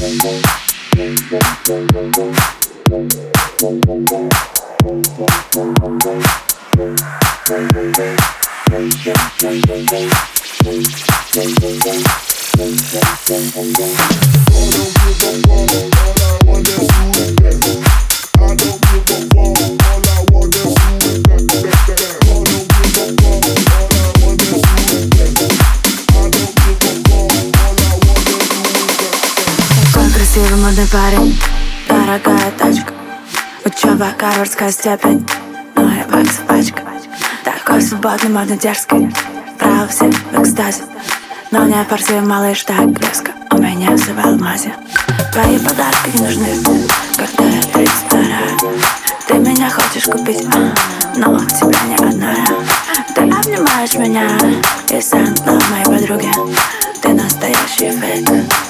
Такой красивый модный парень. Дорогая тачка. Учеба, гарвардская степень? Ну и баксов пачка Такой свободный, модный, дерзкий. Право все в экстазе. Но не форсируй, малыш, так резко. У меня все в алмазе. Твои подарки не нужны. Когда я 32 Ты меня хочешь купить, а? Но тебя не одна. Ты обнимаешь меня. И сам моей подруги Ты настоящий фейк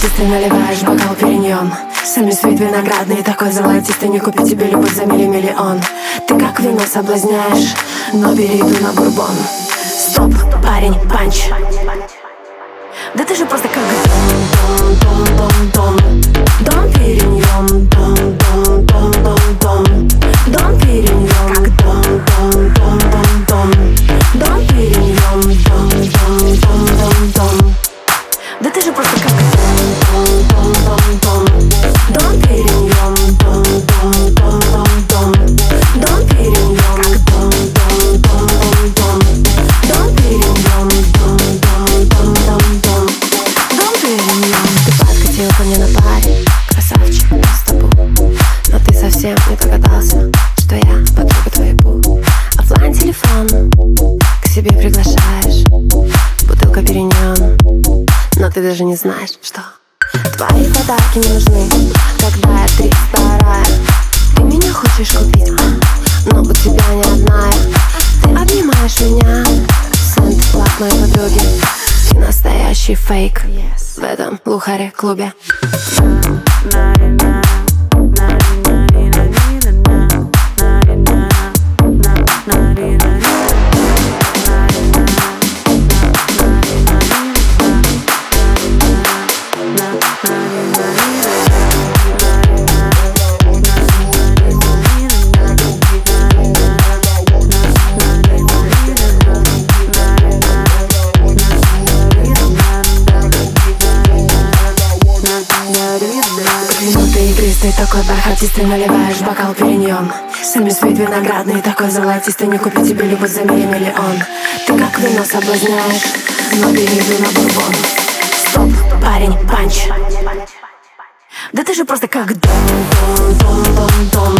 бархатистый наливаешь бокал периньон. Сами свит виноградный такой золотистый Не купить тебе любовь за миллион Ты как вино соблазняешь, но перейду на бурбон. Стоп, парень, панч. Да ты же просто как дом, дом, дом, дом, дом. Дом периньон, дом, же просто как но ты даже не знаешь, что Твои подарки не нужны, когда я три вторая Ты меня хочешь купить, но у тебя не одна. Ты обнимаешь меня, Санта Клаб моей подруги. Ты настоящий фейк в этом лухаре клубе Ты такой бархатистый, наливаешь бокал переньем Сами свет виноградный, такой золотистый. Не купить тебе любовь за миллион. Ты как вино соблазняешь, но перейду на бурбон. Стоп, парень, панч. Да ты же просто как дом, дом, дом, дом, дом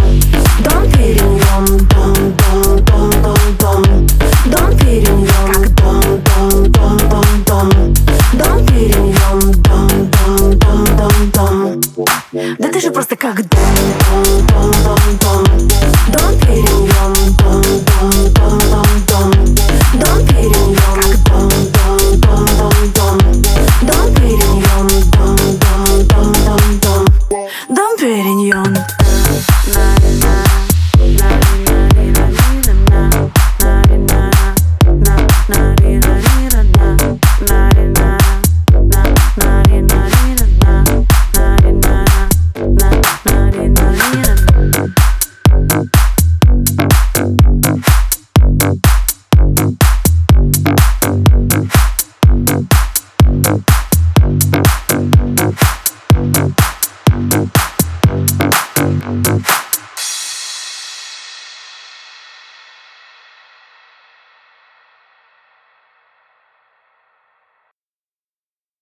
Дом переньем, дом, дом, дом, дом, дом Дом переньем просто как дом.